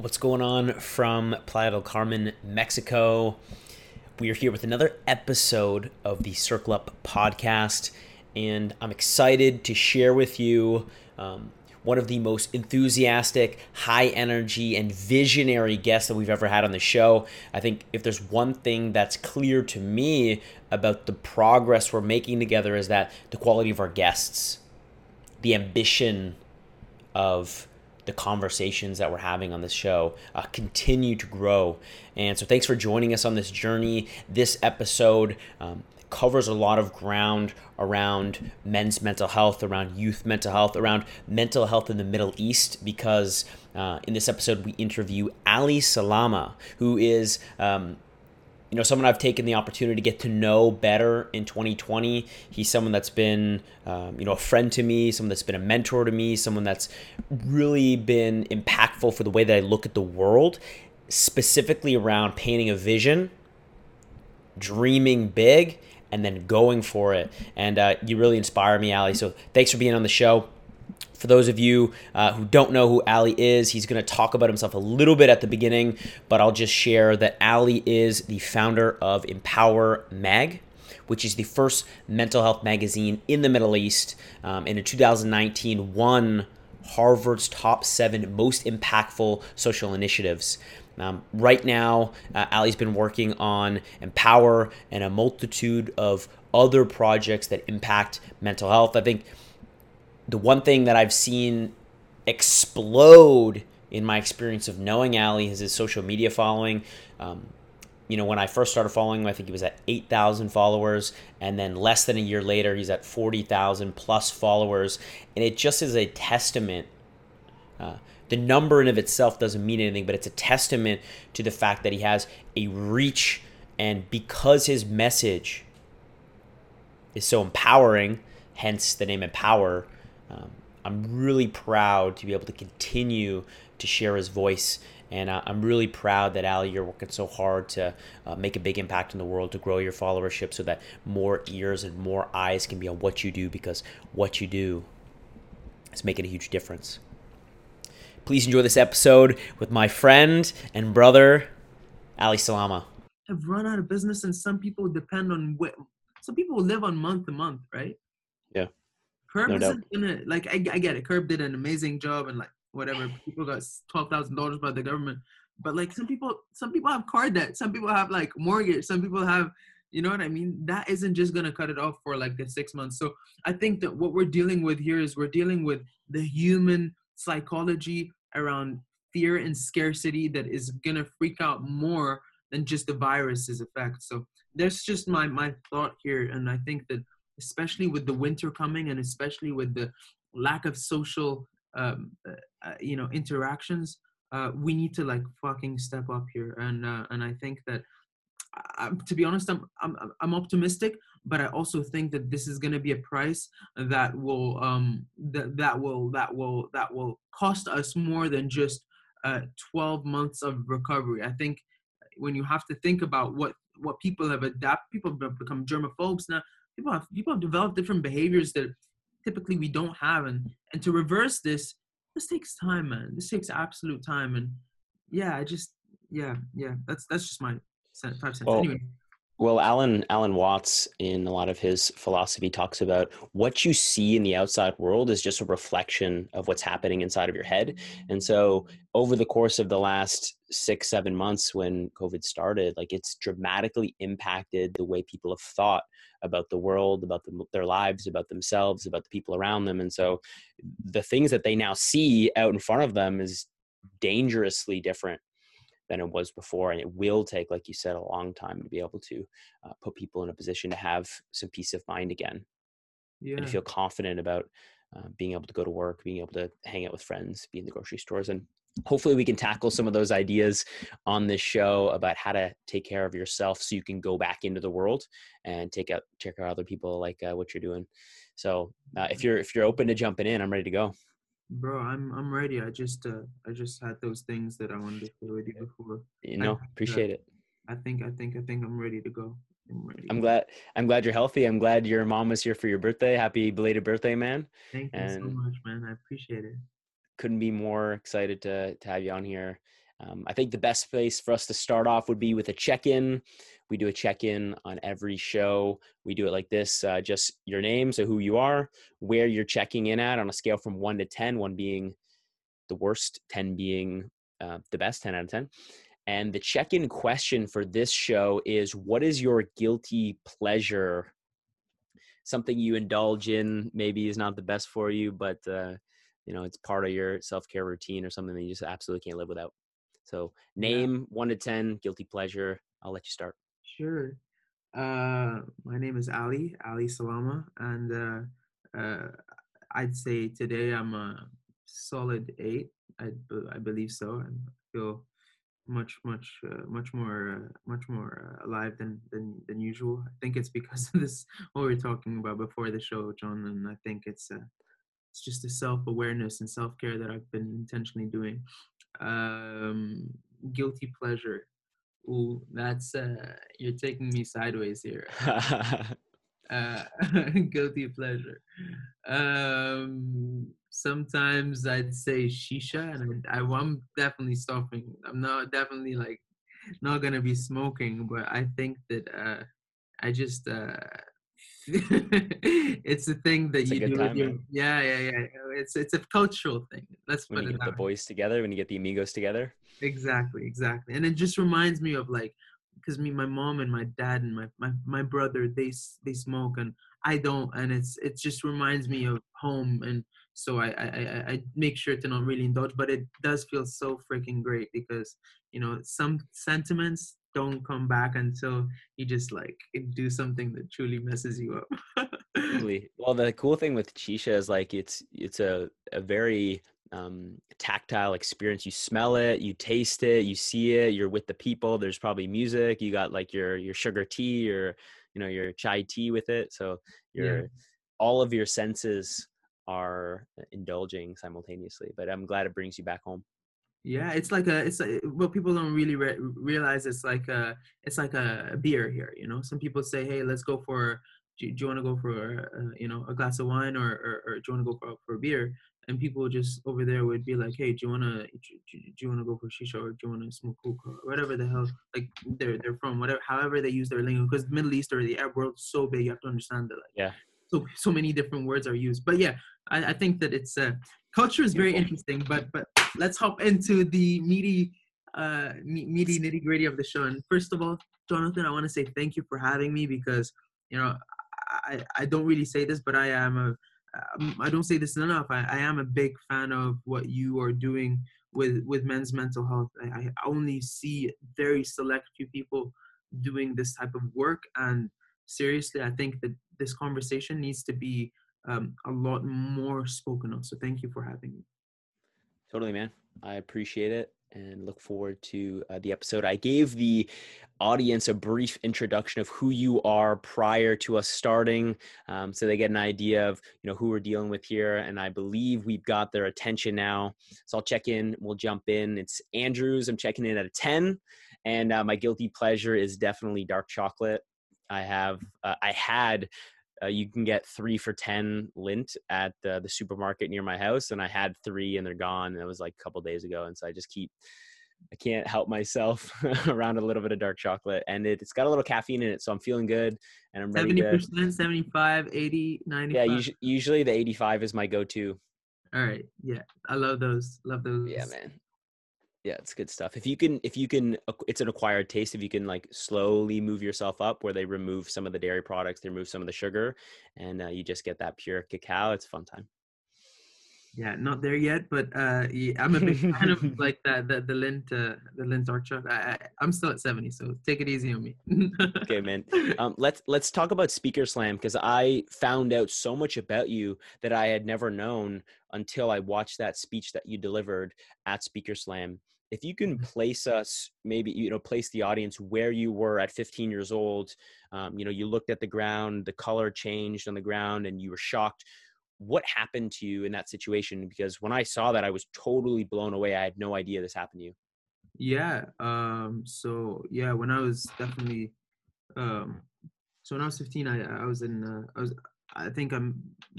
What's going on from Playa del Carmen, Mexico? We are here with another episode of the Circle Up podcast, and I'm excited to share with you um, one of the most enthusiastic, high energy, and visionary guests that we've ever had on the show. I think if there's one thing that's clear to me about the progress we're making together, is that the quality of our guests, the ambition of the conversations that we're having on this show uh, continue to grow. And so, thanks for joining us on this journey. This episode um, covers a lot of ground around men's mental health, around youth mental health, around mental health in the Middle East, because uh, in this episode, we interview Ali Salama, who is um, you know, someone I've taken the opportunity to get to know better in 2020. He's someone that's been, um, you know, a friend to me, someone that's been a mentor to me, someone that's really been impactful for the way that I look at the world, specifically around painting a vision, dreaming big, and then going for it. And uh, you really inspire me, Ali. So thanks for being on the show. For those of you uh, who don't know who Ali is, he's going to talk about himself a little bit at the beginning, but I'll just share that Ali is the founder of Empower Mag, which is the first mental health magazine in the Middle East. Um, and in 2019, won Harvard's top seven most impactful social initiatives. Um, right now, uh, Ali's been working on Empower and a multitude of other projects that impact mental health. I think the one thing that I've seen explode in my experience of knowing Ali is his social media following. Um, you know, when I first started following him, I think he was at 8,000 followers. And then less than a year later, he's at 40,000 plus followers. And it just is a testament. Uh, the number in of itself doesn't mean anything, but it's a testament to the fact that he has a reach. And because his message is so empowering, hence the name Empower, um, I'm really proud to be able to continue to share his voice. And uh, I'm really proud that Ali, you're working so hard to uh, make a big impact in the world, to grow your followership so that more ears and more eyes can be on what you do because what you do is making a huge difference. Please enjoy this episode with my friend and brother, Ali Salama. Have run out of business, and some people depend on what. Some people live on month to month, right? Yeah. Curb no isn't gonna like I, I get it. Curb did an amazing job and like whatever. People got twelve thousand dollars by the government, but like some people, some people have car debt. Some people have like mortgage. Some people have, you know what I mean. That isn't just gonna cut it off for like the six months. So I think that what we're dealing with here is we're dealing with the human psychology around fear and scarcity that is gonna freak out more than just the virus's effect. So that's just my my thought here, and I think that especially with the winter coming and especially with the lack of social um, uh, uh, you know interactions uh, we need to like fucking step up here. And uh, and i think that I, to be honest I'm, I'm i'm optimistic but i also think that this is going to be a price that will um that that will that will that will cost us more than just uh 12 months of recovery. I think when you have to think about what what people have adapted people have become germaphobes now people have people have developed different behaviors that typically we don't have. And and to reverse this this takes time man. This takes absolute time. And yeah i just yeah yeah. That's that's just my five cents. Well, anyway well, Alan Alan Watts in a lot of his philosophy talks about what you see in the outside world is just a reflection of what's happening inside of your head. Mm. And so over the course of the last 6 7 months when COVID started, like it's dramatically impacted the way people have thought about the world, about the, their lives, about themselves, about the people around them. And so the things that they now see out in front of them is dangerously different than it was before. And it will take, like you said, a long time to be able to uh, put people in a position to have some peace of mind again yeah. and to feel confident about uh, being able to go to work, being able to hang out with friends, be in the grocery stores. And hopefully we can tackle some of those ideas on this show about how to take care of yourself so you can go back into the world and take out take care of other people like uh, what you're doing so uh, if you're if you're open to jumping in i'm ready to go Bro, I'm I'm ready. I just uh I just had those things that I wanted to share with you before. You know, I, appreciate uh, it. I think I think I think I'm ready to go. I'm ready. I'm glad I'm glad you're healthy. I'm glad your mom was here for your birthday. Happy belated birthday, man. Thank you and so much, man. I appreciate it. Couldn't be more excited to to have you on here. Um, I think the best place for us to start off would be with a check in. We do a check in on every show. We do it like this uh, just your name, so who you are, where you're checking in at on a scale from one to 10, one being the worst, 10 being uh, the best, 10 out of 10. And the check in question for this show is what is your guilty pleasure? Something you indulge in, maybe is not the best for you, but uh, you know it's part of your self-care routine or something that you just absolutely can't live without so name yeah. 1 to 10 guilty pleasure i'll let you start sure uh my name is ali ali salama and uh uh i'd say today i'm a solid 8 i, I believe so and feel much much uh, much more uh, much more uh, alive than, than than usual i think it's because of this what we were talking about before the show john and i think it's uh, it's just a self-awareness and self-care that I've been intentionally doing. Um, guilty pleasure. Ooh, that's uh, you're taking me sideways here. uh, guilty pleasure. Um, sometimes I'd say shisha, and I, am definitely stopping. I'm not definitely like not gonna be smoking, but I think that uh, I just uh, it's a thing that it's you do. Time, your, yeah, yeah, yeah. It's it's a cultural thing. Let's when put you get the boys together, when you get the amigos together. Exactly, exactly, and it just reminds me of like because me, my mom and my dad and my, my my brother they they smoke and I don't, and it's it just reminds me of home, and so I I I make sure to not really indulge, but it does feel so freaking great because you know some sentiments don't come back until you just like do something that truly messes you up. well, the cool thing with shisha is like it's it's a a very um, tactile experience. You smell it, you taste it, you see it. You're with the people. There's probably music. You got like your your sugar tea or you know your chai tea with it. So your yeah. all of your senses are indulging simultaneously. But I'm glad it brings you back home. Yeah, it's like a it's a, what people don't really re- realize. It's like a it's like a beer here. You know, some people say, "Hey, let's go for. Do, do you want to go for uh, you know a glass of wine or, or, or do you want to go for for a beer?" And people just over there would be like, "Hey, do you wanna do, do you wanna go for shisha or do you wanna smoke hookah or whatever the hell like they're they're from whatever however they use their lingo because the Middle East or the Arab world is so big you have to understand that like yeah so so many different words are used. But yeah, I, I think that it's uh, culture is very interesting. But but let's hop into the meaty uh meaty nitty gritty of the show. And first of all, Jonathan, I want to say thank you for having me because you know I I don't really say this, but I am a um, I don't say this enough. I, I am a big fan of what you are doing with with men's mental health. I, I only see very select few people doing this type of work, and seriously, I think that this conversation needs to be um, a lot more spoken of. So thank you for having me. Totally, man. I appreciate it and look forward to uh, the episode. I gave the audience a brief introduction of who you are prior to us starting, um, so they get an idea of you know who we're dealing with here. And I believe we've got their attention now. So I'll check in. We'll jump in. It's Andrews. I'm checking in at a ten, and uh, my guilty pleasure is definitely dark chocolate. I have uh, I had uh, you can get three for 10 lint at the, the supermarket near my house. And I had three and they're gone. And it was like a couple days ago. And so I just keep, I can't help myself around a little bit of dark chocolate. And it, has got a little caffeine in it. So I'm feeling good and I'm ready 70%, to. 75, 80, 95. Yeah, usually, usually the 85 is my go to. All right. Yeah. I love those. Love those. Yeah, man yeah it's good stuff. If you can if you can it's an acquired taste if you can like slowly move yourself up where they remove some of the dairy products they remove some of the sugar and uh, you just get that pure cacao it's fun time yeah not there yet but uh yeah, i'm a big fan of like that the, the Lindt uh, the Lindt dark chocolate I, I, am still at 70 so take it easy on me. Okay man. Um let's let's talk about speaker slam because i found out so much about you that i had never known until i watched that speech that you delivered at speaker slam. If you can place us maybe you know place the audience where you were at 15 years old um, you know you looked at the ground the color changed on the ground and you were shocked what happened to you in that situation because when i saw that i was totally blown away i had no idea this happened to you yeah um so yeah when i was definitely um so when i was 15 i i was in uh, i was i think i'm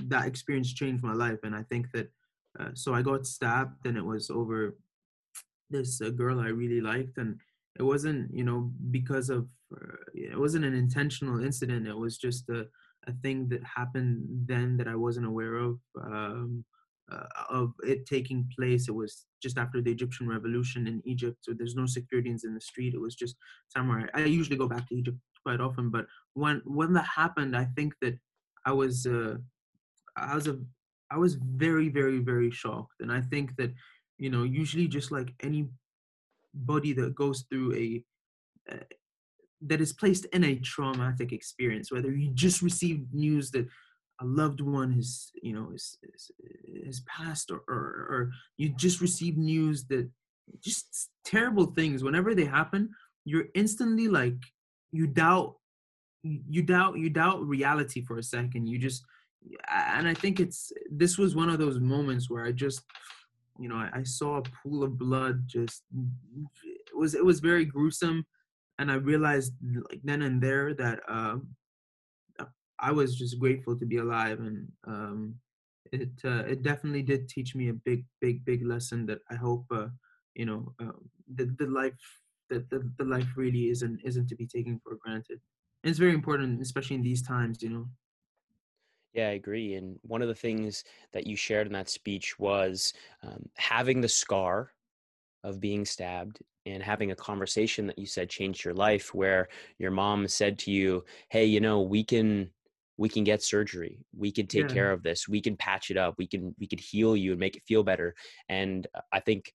that experience changed my life and i think that uh, so i got stabbed and it was over this uh, girl I really liked, and it wasn't you know because of uh, it wasn't an intentional incident. It was just a a thing that happened then that I wasn't aware of. Um, uh, of it taking place. It was just after the Egyptian revolution in Egypt, so there's no securities in the street. It was just somewhere. I usually go back to Egypt quite often, but when when that happened, I think that I was uh, I was a I was very very very shocked, and I think that you know usually just like anybody that goes through a that is placed in a traumatic experience, whether you just received news that a loved one has you know is, is, is passed or, or, or you just received news that just terrible things whenever they happen you're instantly like you doubt you doubt you doubt reality for a second. You just and i think it's this was one of those moments where i just you know i, I saw a pool of blood just it was it was very gruesome and i realized like then and there that um I was just grateful to be alive, and um, it uh, it definitely did teach me a big, big, big lesson that I hope uh, you know uh, the the life that the, the life really isn't isn't to be taken for granted. And it's very important, especially in these times, you know. Yeah, I agree. And one of the things that you shared in that speech was um, having the scar of being stabbed and having a conversation that you said changed your life, where your mom said to you, Hey, you know, we can we can get surgery. We can take yeah. care of this. We can patch it up. We can we could heal you and make it feel better. And uh, i think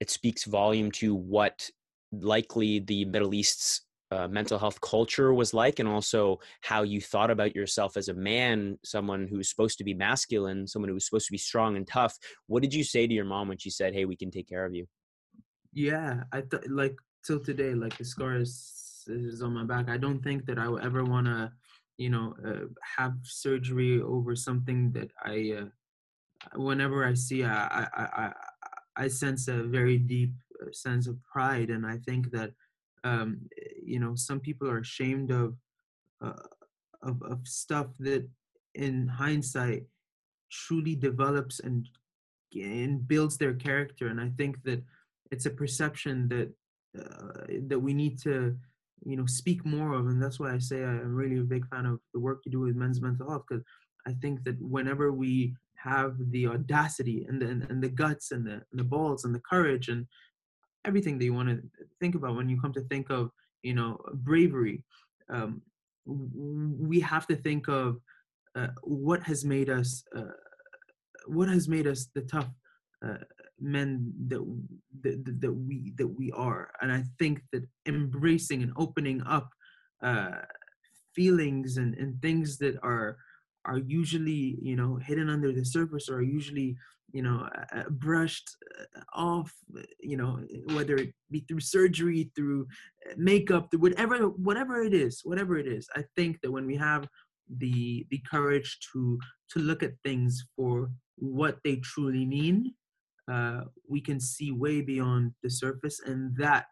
it speaks volume to what likely the middle east's uh, mental health culture was like and also how you thought about yourself as a man someone who's supposed to be masculine someone who's supposed to be strong and tough. What did you say to your mom when she said hey we can take care of you yeah i thought like till today like the scar is, is on my back. I don't think that i would ever want to you know uh, have surgery over something that I uh, whenever I see I, I I I sense a very deep uh, sense of pride and I think that um, you know some people are ashamed of uh, of of stuff that in hindsight truly develops and and builds their character and I think that it's a perception that uh, that we need to you know speak more of and that's why i say i'm really a big fan of the work you do with men's mental health because i think that whenever we have the audacity and the, and the guts and the, and the balls and the courage and everything that you want to think about when you come to think of you know bravery um, we have to think of uh, what has made us uh, what has made us the tough uh, men that, that that we that we are. And i think that embracing and opening up uh, feelings and, and things that are are usually you know hidden under the surface or are usually you know uh, brushed off you know whether it be through surgery through makeup through whatever whatever it is whatever it is i think that when we have the the courage to to look at things for what they truly mean uh, we can see way beyond the surface and that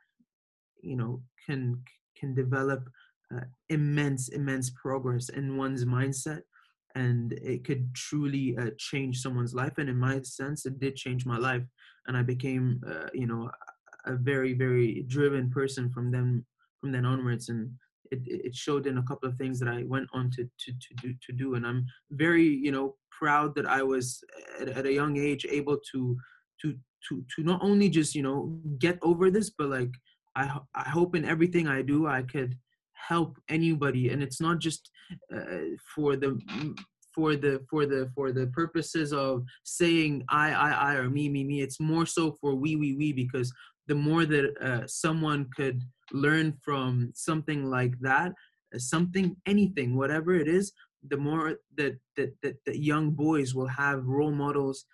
you know can can develop uh, immense immense progress in one's mindset and it could truly uh, change someone's life and in my sense it did change my life and i became uh, you know a very very driven person from then from then onwards and it, it showed in a couple of things that I went on to, to, to do to do and I'm very you know proud that I was at, at a young age able to to to to not only just you know get over this but like i i hope in everything i do i could help anybody. And it's not just uh, for the for the for the for the purposes of saying i i i or me me me. It's more so for we we we because the more that uh, someone could learn from something like that uh, something anything whatever it is the more that, that that that young boys will have role models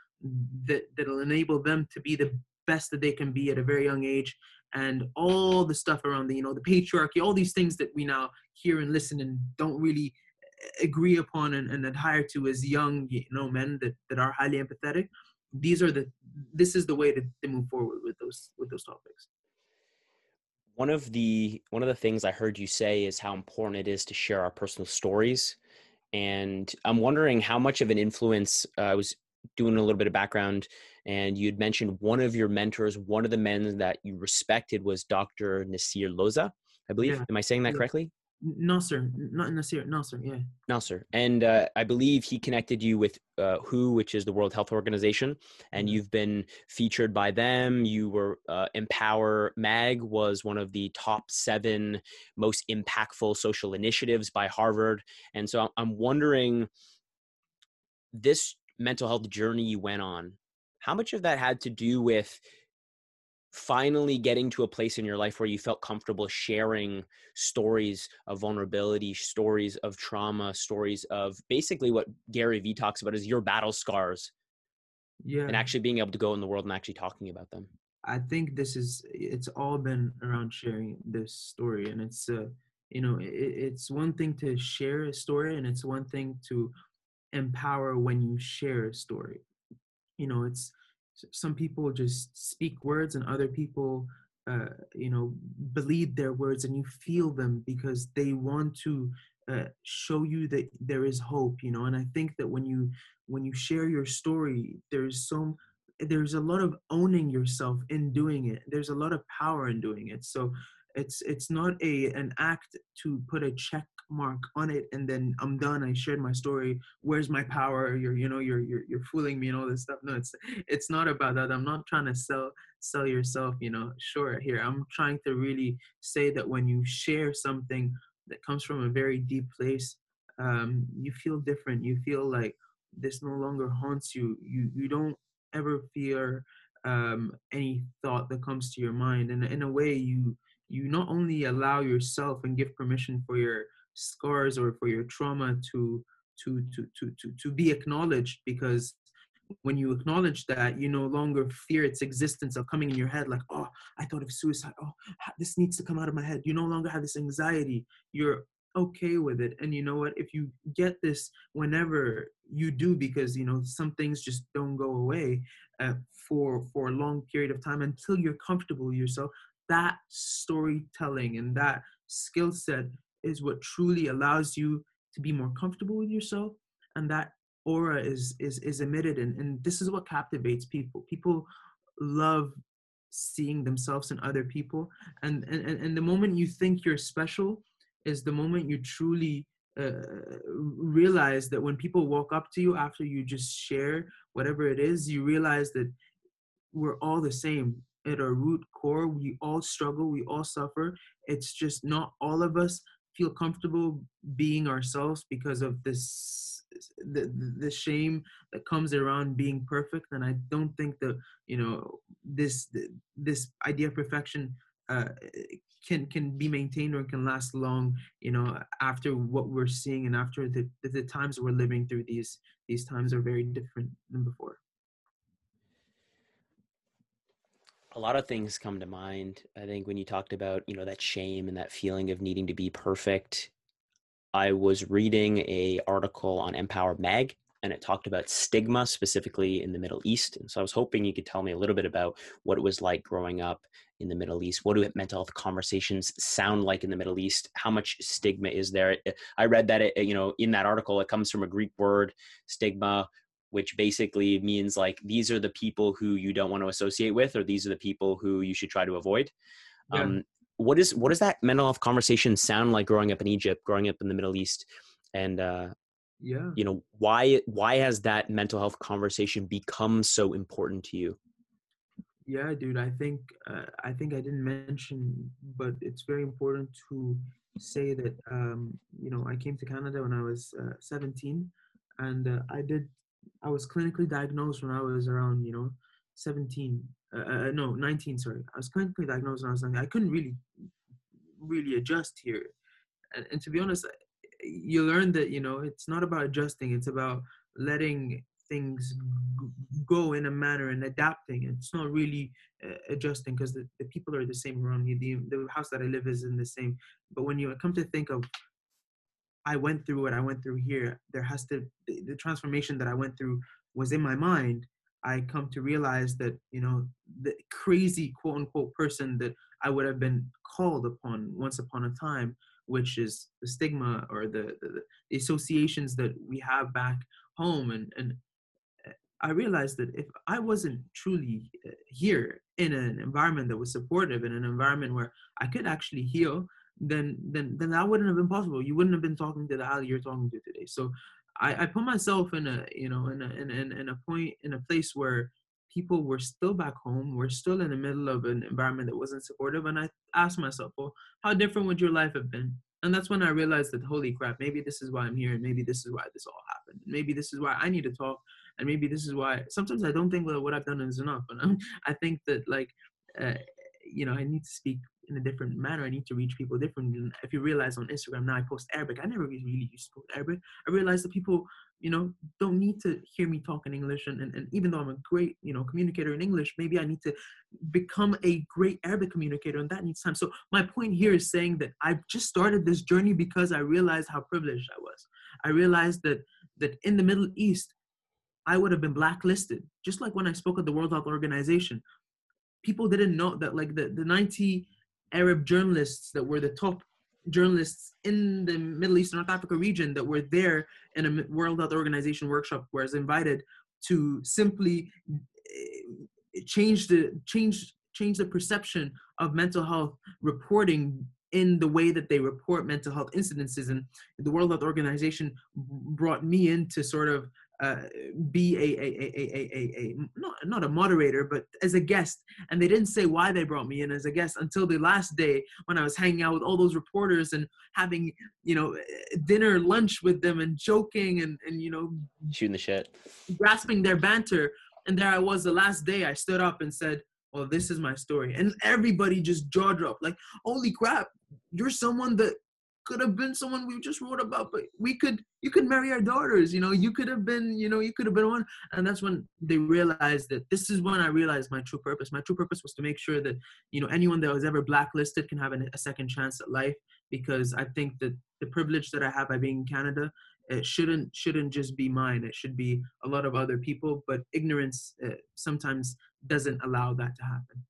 that that'll enable them to be the best that they can be at a very young age. And all the stuff around the you know the patriarchy all these things that we now hear and listen and don't really agree upon and, and adhere to as young you know men that, that are highly empathetic these are the this is the way to, to move forward with those with those topics. One of the one of the things i heard you say is how important it is to share our personal stories. And i'm wondering how much of an influence uh, i was doing a little bit of background, and you'd mentioned one of your mentors, one of the men that you respected was Dr. Nasir Loza, I believe. Yeah. Am I saying that correctly? Nasser, not Nasir, Nasser, yeah. Nasser. And uh, I believe he connected you with uh, WHO, which is the World Health Organization, and mm-hmm. you've been featured by them. You were uh, Empower Mag was one of the top seven most impactful social initiatives by Harvard. And so I'm wondering this mental health journey you went on, how much of that had to do with finally getting to a place in your life where you felt comfortable sharing stories of vulnerability, stories of trauma, stories of basically what Gary Vee talks about is your battle scars. Yeah. And actually being able to go in the world and actually talking about them. I think this is it's all been around sharing this story and it's uh you know it, it's one thing to share a story and it's one thing to empower when you share a story. You know it's some people just speak words and other people uh, you know believe their words and you feel them because they want to uh, show you that there is hope you know? And i think that when you when you share your story there's so there's a lot of owning yourself in doing it. There's a lot of power in doing it. So it's it's not a an act to put a check mark on it and then i'm done i shared my story where's my power? You're you know you're you're, you're fooling me and all this stuff. No it's it's not about that. I'm not trying to sell sell yourself you know. Sure here i'm trying to really say that when you share something that comes from a very deep place um you feel different. You feel like this no longer haunts you. You you don't ever fear um any thought that comes to your mind. And in a way you you not only allow yourself and give permission for your scars or for your trauma to to to to to, to be acknowledged because when you acknowledge that you no longer fear its existence of coming in your head like oh i thought of suicide. Oh this needs to come out of my head. You no longer have this anxiety. You're okay with it. And you know what? If you get this whenever you do because you know some things just don't go away uh, for for a long period of time until you're comfortable with yourself that storytelling and that skill set is what truly allows you to be more comfortable with yourself and that aura is is is emitted and, and this is what captivates people. People love seeing themselves in other people and and, and the moment you think you're special is the moment you truly uh, realize that when people walk up to you after you just share whatever it is you realize that we're all the same at our root core. We all struggle we all suffer. It's just not all of us feel comfortable being ourselves because of this the the shame that comes around being perfect. And i don't think that you know this this idea of perfection uh, can can be maintained or can last long you know after what we're seeing and after the the times we're living through these these times are very different than before a lot of things come to mind. I think when you talked about, you know, that shame and that feeling of needing to be perfect, I was reading a article on Empower Mag and it talked about stigma specifically in the Middle East. And so I was hoping you could tell me a little bit about what it was like growing up in the Middle East. What do mental health conversations sound like in the Middle East? How much stigma is there? Eh, I read that it, eh, you know, in that article, it comes from a Greek word, stigma, which basically means like these are the people who you don't want to associate with, or these are the people who you should try to avoid. Yeah. Um, what is what does that mental health conversation sound like growing up in Egypt, growing up in the Middle East, and uh, yeah, you know why why has that mental health conversation become so important to you? Yeah, dude, I think uh, I think I didn't mention, but it's very important to say that um, you know I came to Canada when I was uh, 17, and uh, I did I was clinically diagnosed when I was around, you know, 17. Uh, uh, no, 19. Sorry, I was clinically diagnosed when I was young. I couldn't really, really adjust here. And, and to be honest, you learn that you know it's not about adjusting. It's about letting things go in a manner and adapting. It's not really uh, adjusting because the, the people are the same around me. The, the house that I live is in the same. But when you come to think of I went through what I went through here, there has to the transformation that I went through was in my mind. I come to realize that you know the crazy quote unquote person that I would have been called upon once upon a time, which is the stigma or the the, the associations that we have back home, and and I realized that if I wasn't truly uh, here in an environment that was supportive, in an environment where I could actually heal, then then then that wouldn't have been possible. You wouldn't have been talking to the Ali you're talking to today. So I, I put myself in a you know in a in, in, in a point in a place where people were still back home. We're still in the middle of an environment that wasn't supportive. And I asked myself, well, how different would your life have been? And that's when I realized that, holy crap, maybe this is why I'm here. And maybe this is why this all happened. Maybe this is why I need to talk. And maybe this is why sometimes I don't think that what I've done is enough. And I think that, like, uh, you know, I need to speak in a different manner. I need to reach people differently. If you realize on Instagram now I post Arabic, I never really used to post Arabic. I realized that people, you know, don't need to hear me talk in English. And, and, and even though I'm a great, you know, communicator in English, maybe I need to become a great Arabic communicator and that needs time. So my point here is saying that I've just started this journey because I realized how privileged I was. I realized that that in the Middle East, I would have been blacklisted. Just like when I spoke at the World Health Organization, people didn't know that like the, the 90 Arab journalists that were the top journalists in the Middle East and North Africa region that were there in a World Health Organization workshop was invited to simply eh, change the change change the perception of mental health reporting in the way that they report mental health incidences. And the world health organization brought me in to sort of uh, be a, a, a, a, a, a, not, not a moderator, but as a guest. And they didn't say why they brought me in as a guest until the last day when I was hanging out with all those reporters and having, you know, dinner, lunch with them and joking and, and you know, shooting the shit, grasping their banter. And there I was the last day. I stood up and said, well, this is my story. And everybody just jaw dropped like, holy crap, you're someone that could have been someone we just wrote about, but we could you could marry our daughters, you know, you could have been, you know, you could have been one. And that's when they realized that this is when I realized my true purpose. My true purpose was to make sure that, you know, anyone that was ever blacklisted can have a second chance at life. Because I think that the privilege that I have by being in Canada it shouldn't shouldn't just be mine. It should be a lot of other people. But ignorance uh, sometimes doesn't allow that to happen.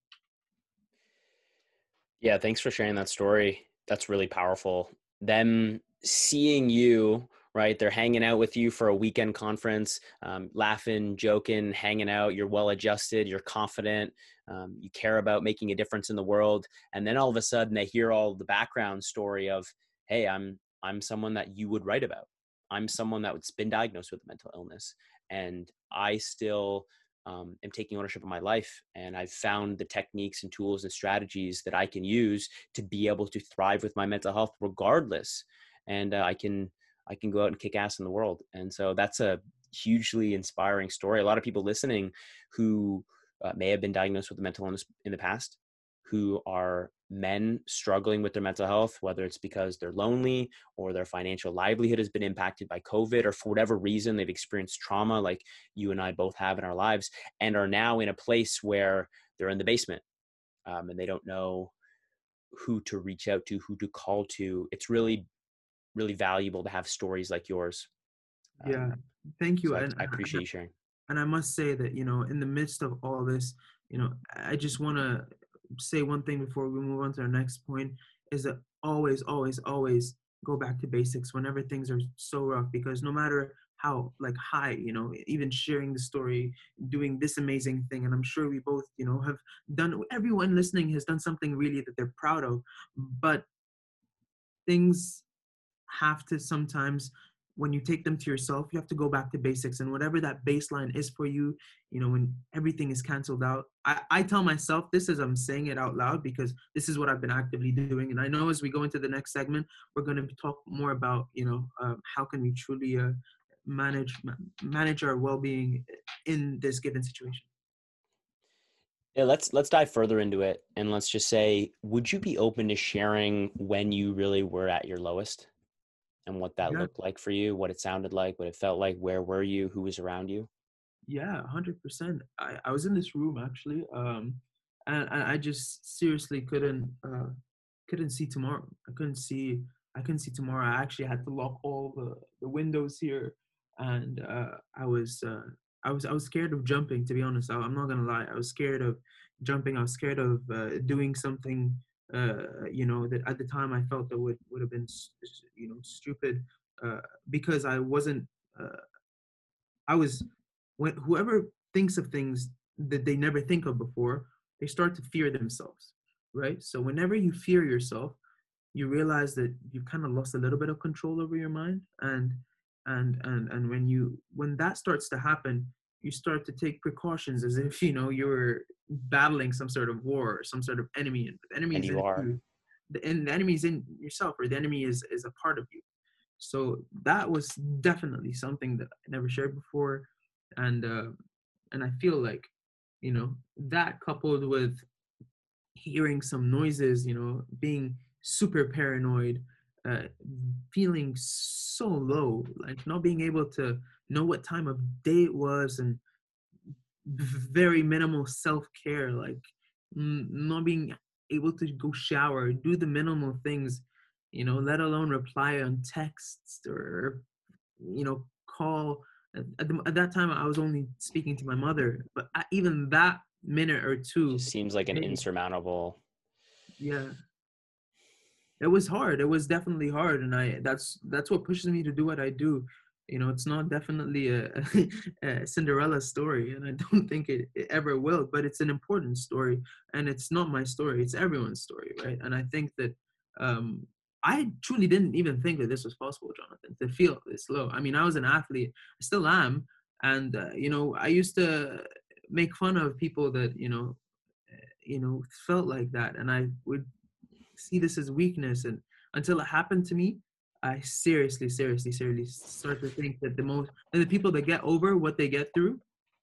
Yeah thanks for sharing that story. That's really powerful them seeing you right? They're hanging out with you for a weekend conference um, laughing joking hanging out. You're well adjusted. You're confident. Um, you care about making a difference in the world. And then all of a sudden they hear all the background story of hey i'm i'm someone that you would write about. I'm someone that's been diagnosed with a mental illness. And i still um, am taking ownership of my life and i've found the techniques and tools and strategies that i can use to be able to thrive with my mental health regardless and uh, i can i can go out and kick ass in the world and so that's a hugely inspiring story. A lot of people listening who uh, may have been diagnosed with a mental illness in the past who are men struggling with their mental health, whether it's because they're lonely or their financial livelihood has been impacted by COVID or for whatever reason they've experienced trauma like you and I both have in our lives and are now in a place where they're in the basement um, and they don't know who to reach out to, who to call to. It's really, really valuable to have stories like yours. Yeah, um, thank you. So I, I appreciate you sharing. And I must say that, you know, in the midst of all this, you know, I just want to say one thing before we move on to our next point is that always, always, always go back to basics whenever things are so rough because no matter how like high you know even sharing the story doing this amazing thing and i'm sure we both you know have done everyone listening has done something really that they're proud of but things have to sometimes when you take them to yourself, you have to go back to basics and whatever that baseline is for you, you know, when everything is canceled out. I, I tell myself this as I'm saying it out loud because this is what I've been actively doing. And I know as we go into the next segment, we're going to talk more about, you know, uh, how can we truly uh, manage manage our well-being in this given situation. Yeah, let's let's dive further into it and let's just say, would you be open to sharing when you really were at your lowest? And what that yeah. looked like for you, what it sounded like, what it felt like, where were you, who was around you? Yeah, hundred percent. I, I was in this room actually, um, and, and I just seriously couldn't uh, couldn't see tomorrow. I couldn't see I couldn't see tomorrow. I actually had to lock all the, the windows here, and uh, I was uh, I was I was scared of jumping. To be honest, I, am not gonna lie. I was scared of jumping. I was scared of uh, doing something uh, you know that at the time I felt that would would have been you know stupid uh, because I wasn't uh, I was when whoever thinks of things that they never think of before, they start to fear themselves, right? So whenever you fear yourself, you realize that you've kind of lost a little bit of control over your mind and and and and when you when that starts to happen you start to take precautions as if you know you're battling some sort of war or some sort of enemy and the enemy and is you in are. you. The, and the enemy is in yourself or the enemy is is a part of you so that was definitely something that i never shared before and uh and i feel like you know that coupled with hearing some noises you know being super paranoid uh, feeling so low, like not being able to know what time of day it was, and very minimal self care, like not being able to go shower, do the minimal things, you know, let alone reply on texts or, you know, call. At, the, at that time, I was only speaking to my mother, but even that minute or two Just seems like an insurmountable. Yeah, it was hard it was definitely hard and i that's that's what pushes me to do what i do you know it's not definitely a, a cinderella story and i don't think it, it, ever will but it's an important story and it's not my story it's everyone's story right and i think that um i truly didn't even think that this was possible jonathan to feel this low i mean i was an athlete i still am and uh, you know i used to make fun of people that you know eh, you know felt like that and i would see this as weakness. And until it happened to me, I seriously, seriously, seriously start to think that the most and the people that get over what they get through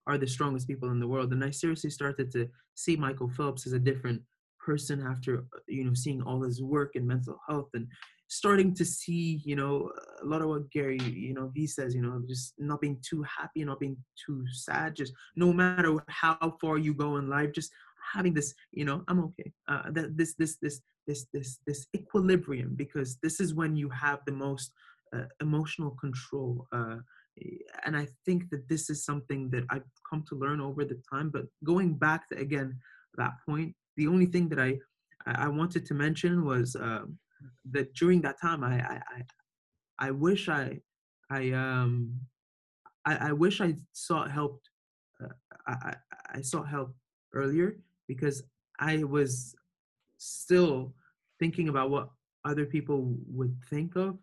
are the strongest people in the world. And I seriously started to see Michael Phelps as a different person after you know seeing all his work in mental health and starting to see you know a lot of what Gary you know he says you know just not being too happy, not being too sad, just no matter how far you go in life, just having this you know I'm okay. Uh, that this this this this this this equilibrium because this is when you have the most uh, emotional control uh, and i think that this is something that i've come to learn over the time but going back to again that point the only thing that i i wanted to mention was um, that during that time i i i, I wish i i um I, I wish i sought help uh, I, I i sought help earlier because i was still thinking about what other people would think of,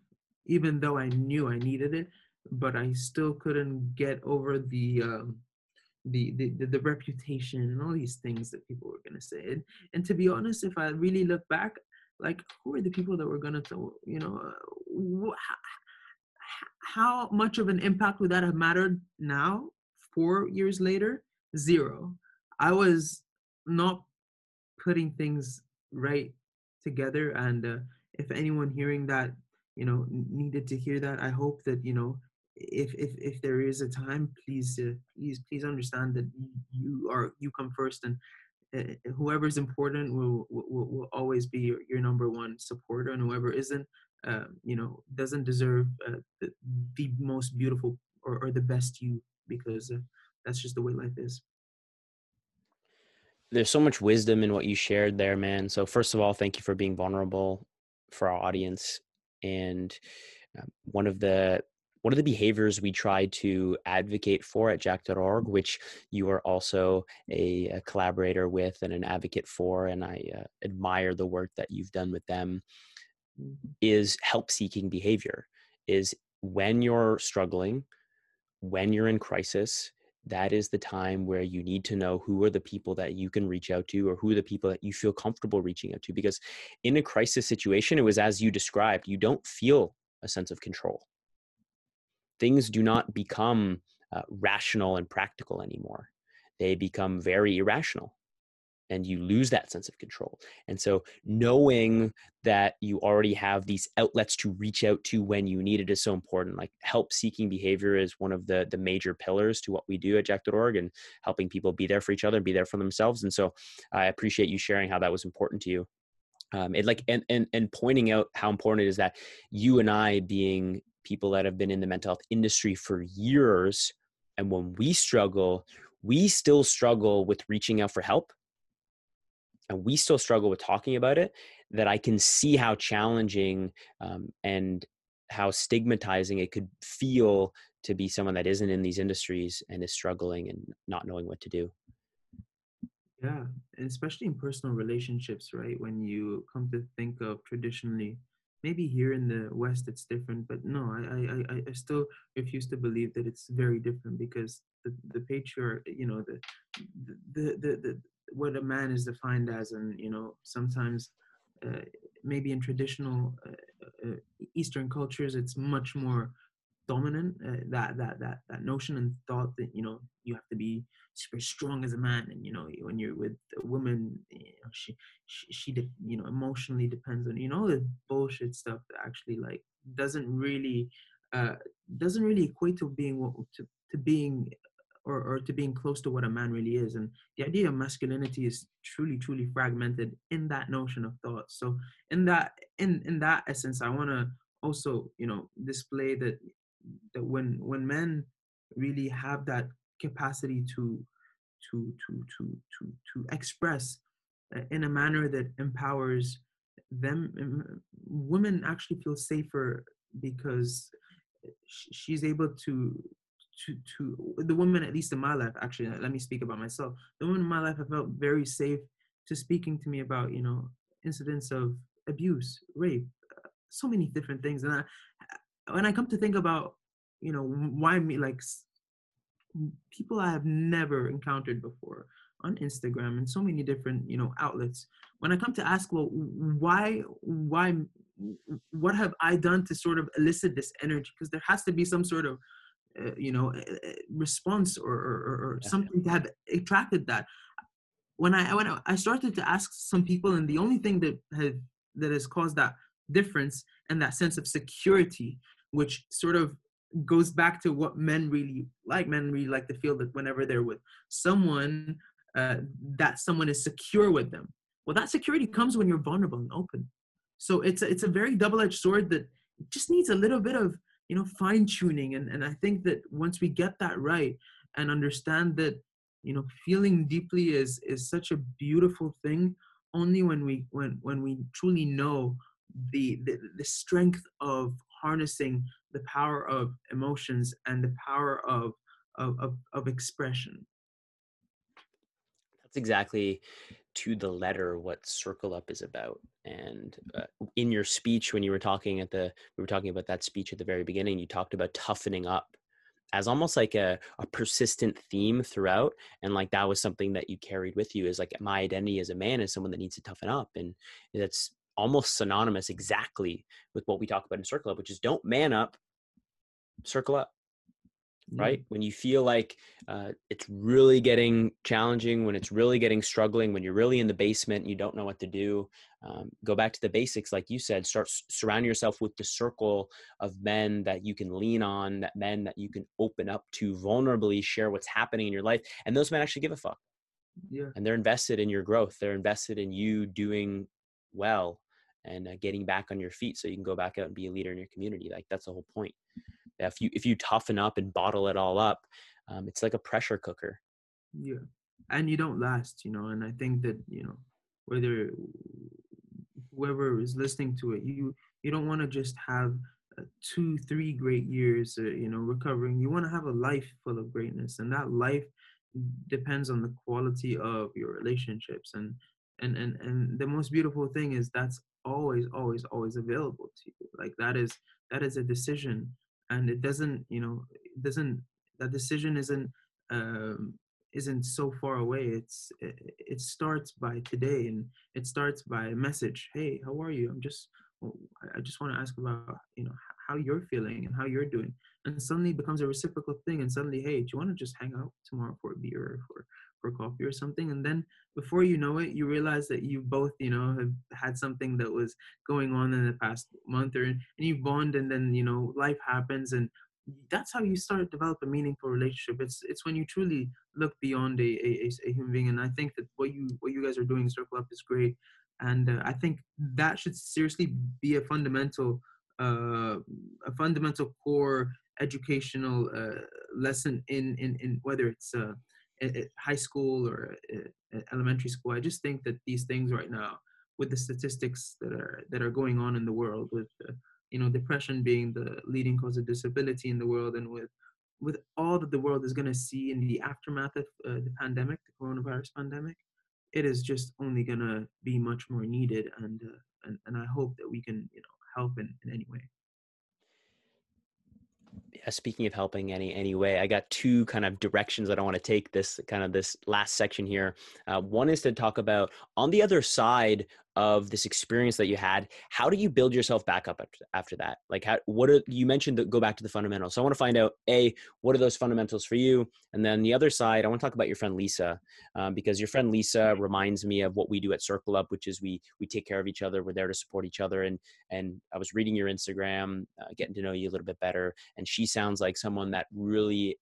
even though I knew I needed it, but I still couldn't get over the um, the, the, the the reputation and all these things that people were gonna say. And, and to be honest, if I really look back, like who are the people that were gonna you know uh, how much of an impact would that have mattered now four years later zero i was not putting things right together and uh, if anyone hearing that you know needed to hear that i hope that you know if if if there is a time please uh, please please understand that you are you come first and uh, whoever's important will, will will always be your, your number one supporter and whoever isn't uh, you know doesn't deserve uh, the, the most beautiful or, or the best you because uh, that's just the way life is there's so much wisdom in what you shared there, man. So first of all, thank you for being vulnerable for our audience. And um, one of the one of the behaviors we try to advocate for at jack.org, which you are also a, a collaborator with and an advocate for, and I uh, admire the work that you've done with them, is help seeking behavior. Is when you're struggling, when you're in crisis, that is the time where you need to know who are the people that you can reach out to or who are the people that you feel comfortable reaching out to because in a crisis situation it was as you described you don't feel a sense of control. Things do not become uh, rational and practical anymore. They become very irrational and you lose that sense of control. And so knowing that you already have these outlets to reach out to when you need it is so important. Like help seeking behavior is one of the the major pillars to what we do at Jack.org and helping people be there for each other and be there for themselves. And so I appreciate you sharing how that was important to you. Um, it like and, and and pointing out how important it is that you and I being people that have been in the mental health industry for years and when we struggle we still struggle with reaching out for help and we still struggle with talking about it that i can see how challenging um, and how stigmatizing it could feel to be someone that isn't in these industries and is struggling and not knowing what to do. Yeah and especially in personal relationships right when you come to think of traditionally maybe here in the west it's different but no i i i still refuse to believe that it's very different because the the patriarch you know the the the, the what a man is defined as and you know sometimes uh, maybe in traditional uh, uh, eastern cultures it's much more dominant uh, that that that that notion and thought that you know you have to be super strong as a man. And you know when you're with a woman you know, she she, she de- you know emotionally depends on you know the bullshit stuff that actually like doesn't really uh doesn't really equate to being to, to being or, or to being close to what a man really is. And the idea of masculinity is truly truly fragmented in that notion of thought. So in that in in that essence i want to also you know display that that when when men really have that capacity to to to to to to express uh, in a manner that empowers them women actually feel safer because she's able to to to the women at least in my life actually let me speak about myself the women in my life have felt very safe to speaking to me about you know incidents of abuse rape so many different things and I, when i come to think about you know why me like people I have never encountered before on Instagram and so many different you know outlets. When I come to ask, well, why, why, what have I done to sort of elicit this energy? Because there has to be some sort of uh, you know response or, or, or yeah. something to have attracted that. When I when I started to ask some people, and the only thing that had that has caused that difference and that sense of security, which sort of goes back to what men really like. Men really like to feel that whenever they're with someone, uh, that someone is secure with them. Well, that security comes when you're vulnerable and open. So it's a, it's a very double-edged sword that just needs a little bit of you know fine tuning. And and I think that once we get that right and understand that you know feeling deeply is is such a beautiful thing only when we when when we truly know the the, the strength of harnessing the power of emotions and the power of of, of, of expression that's exactly to the letter what circle up is about and uh, in your speech when you were talking at the we were talking about that speech at the very beginning you talked about toughening up as almost like a, a persistent theme throughout and like that was something that you carried with you is like my identity as a man is someone that needs to toughen up and that's almost synonymous exactly with what we talk about in circle up which is don't man up circle up right? When you feel like uh, it's really getting challenging when it's really getting struggling when you're really in the basement and you don't know what to do um, go back to the basics like you said start surround yourself with the circle of men that you can lean on that men that you can open up to vulnerably share what's happening in your life and those men actually give a fuck. Yeah. And they're invested in your growth they're invested in you doing well and uh, getting back on your feet so you can go back out and be a leader in your community like that's the whole point if you if you toughen up and bottle it all up um, it's like a pressure cooker. Yeah. And you don't last you know and i think that you know whether whoever is listening to it you you don't want to just have uh, two three great years uh, you know recovering. You want to have a life full of greatness and that life depends on the quality of your relationships. And and and and the most beautiful thing is that's always always always available to you. Like that is that is a decision and it doesn't you know it doesn't that decision isn't um, isn't so far away. It's it, it, starts by today and it starts by a message. Hey how are you? I'm just i just want to ask about you know how you're feeling and how you're doing. And suddenly becomes a reciprocal thing and suddenly hey do you want to just hang out tomorrow for a beer or for coffee or something and then before you know it you realize that you both you know have had something that was going on in the past month or and you bond and then you know life happens and that's how you start to develop a meaningful relationship. It's it's when you truly look beyond a, a, a human being and i think that what you what you guys are doing circle up is great and uh, i think that should seriously be a fundamental uh, a fundamental core educational uh, lesson in, in in whether it's uh, high school or elementary school. I just think that these things right now, with the statistics that are that are going on in the world, with uh, you know depression being the leading cause of disability in the world, and with with all that the world is going to see in the aftermath of uh, the pandemic, the coronavirus pandemic, it is just only going to be much more needed. And, uh, and, and I hope that we can, you know, help in, in any way speaking of helping any any way, I got two kind of directions that I want to take this kind of this last section here. Uh, one is to talk about on the other side of this experience that you had how do you build yourself back up after, after that? Like how what are you mentioned that go back to the fundamentals. So i want to find out a what are those fundamentals for you? And then the other side i want to talk about your friend lisa um, because your friend lisa reminds me of what we do at circle up which is we we take care of each other we're there to support each other and and i was reading your instagram uh, getting to know you a little bit better and she sounds like someone that really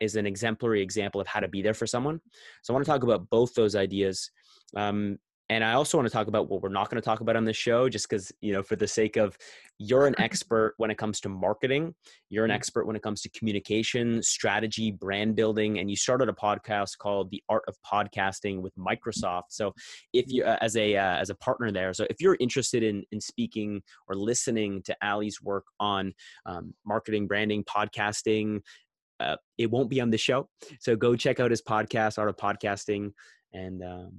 is an exemplary example of how to be there for someone. So I want to talk about both those ideas. Um, and I also want to talk about what we're not going to talk about on this show, just because, you know, for the sake of you're an expert when it comes to marketing, you're an mm. expert when it comes to communication, strategy, brand building, and you started a podcast called The Art of Podcasting with Microsoft. So, if you, uh, as a uh, as a partner there, so if you're interested in in speaking or listening to Ali's work on um, marketing, branding, podcasting, uh, it won't be on the show. So go check out his podcast, Art of Podcasting, and um,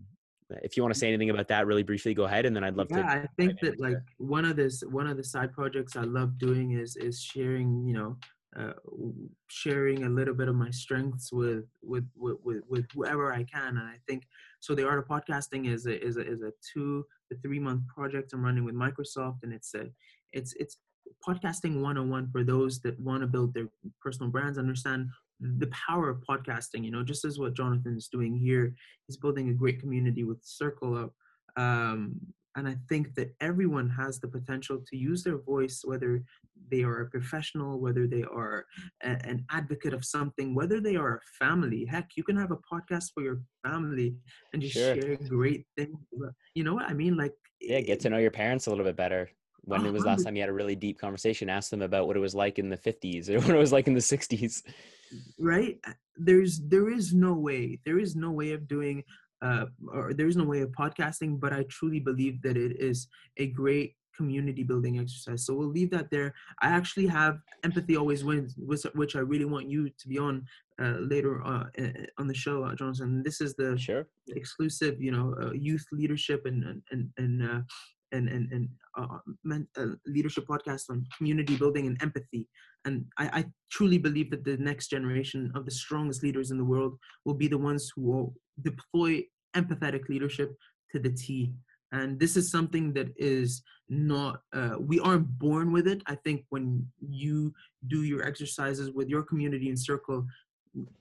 if you want to say anything about that really briefly go ahead and then i'd love yeah, to i think that like one of this one of the side projects i love doing is is sharing you know uh, sharing a little bit of my strengths with, with with with with whoever i can and i think so the art of podcasting is a is a, is a two to three month project i'm running with microsoft and it's a it's it's podcasting 101 for those that want to build their personal brands understand the power of podcasting you know just as what jonathan is doing here he's building a great community with circle up um, and i think that everyone has the potential to use their voice whether they are a professional whether they are a, an advocate of something whether they are a family. Heck you can have a podcast for your family and just sure. share great things you know what i mean? Like yeah get to know your parents a little bit better. When it was last time you had a really deep conversation ask them about what it was like in the 50s or what it was like in the 60s right? There's there is no way there is no way of doing uh or there's no way of podcasting but i truly believe that it is a great community building exercise. So we'll leave that there. I actually have empathy always wins which, which i really want you to be on uh, later uh, on the show uh, jonathan. This is the sure. exclusive you know uh, youth leadership and and and uh, and and, and uh, men, uh, leadership podcast on community building and empathy. And I, I, truly believe that the next generation of the strongest leaders in the world will be the ones who will deploy empathetic leadership to the T. And this is something that is not, uh, we aren't born with it. I think when you do your exercises with your community and circle,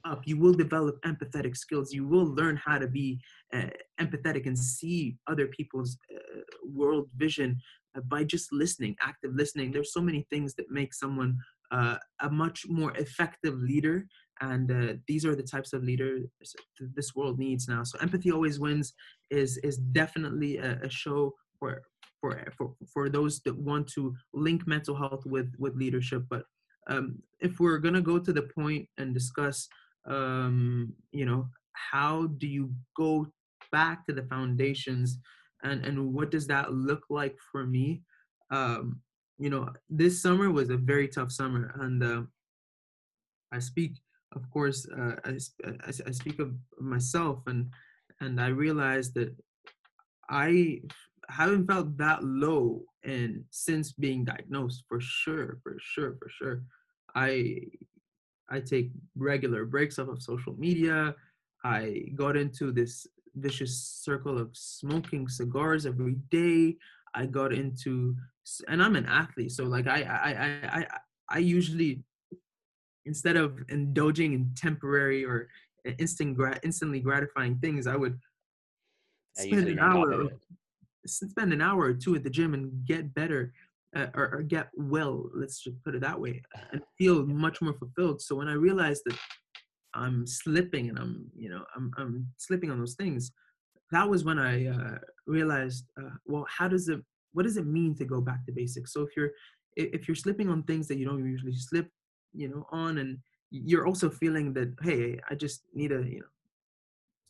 up you will develop empathetic skills. You will learn how to be uh, empathetic and see other people's uh, world vision uh, by just listening active listening. There's so many things that make someone a much more effective leader and these are the types of leaders this world needs now. So empathy always wins is is definitely a, a show for for for for those that want to link mental health with with leadership but um, if we're gonna go to the point and discuss, um, you know, how do you go back to the foundations, and and what does that look like for me? Um, you know, this summer was a very tough summer, and uh, I speak, of course, uh, I, I, I speak of myself, and and I realized that I haven't felt that low and since being diagnosed for sure for sure for sure I I take regular breaks off of social media. I got into this vicious circle of smoking cigars every day. I got into, and I'm an athlete, so like I I I I, I usually instead of indulging in temporary or instant grat instantly gratifying things, I would spend an hour spend an hour or two at the gym and get better uh, or, or, get well let's just put it that way and feel much more fulfilled. So when i realized that i'm slipping and i'm you know i'm, I'm slipping on those things that was when i uh, realized uh, well how does it what does it mean to go back to basics? So if you're if you're slipping on things that you don't usually slip you know on and you're also feeling that hey i just need to you know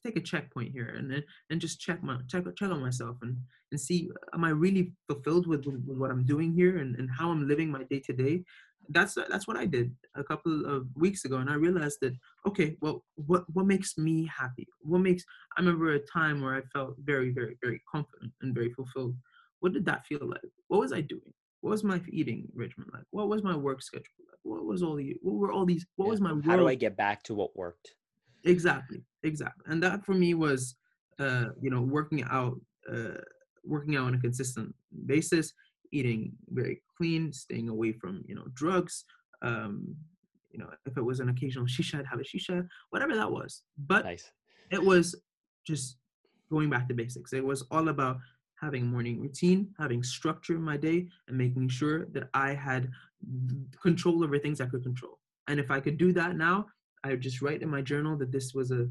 take a checkpoint here and and just check my check check on myself and and see am I really fulfilled with, with, with what I'm doing here and, and how I'm living my day to day. that's that's what I did a couple of weeks ago, and I realized that okay, well, what what makes me happy? What makes I remember a time where I felt very, very, very confident and very fulfilled. What did that feel like? What was I doing? What was my eating regimen like? What was my work schedule like? What was all the what were all these? What yeah. was my? How do I get back to what worked? Exactly, exactly, and that for me was, uh, you know, working out, uh, working out on a consistent basis, eating very clean, staying away from you know drugs. Um, you know, if it was an occasional shisha, I'd have a shisha, whatever that was. But nice. it was just going back to basics. It was all about having a morning routine, having structure in my day, and making sure that I had control over things I could control. And if I could do that now, I would just write in my journal that this was a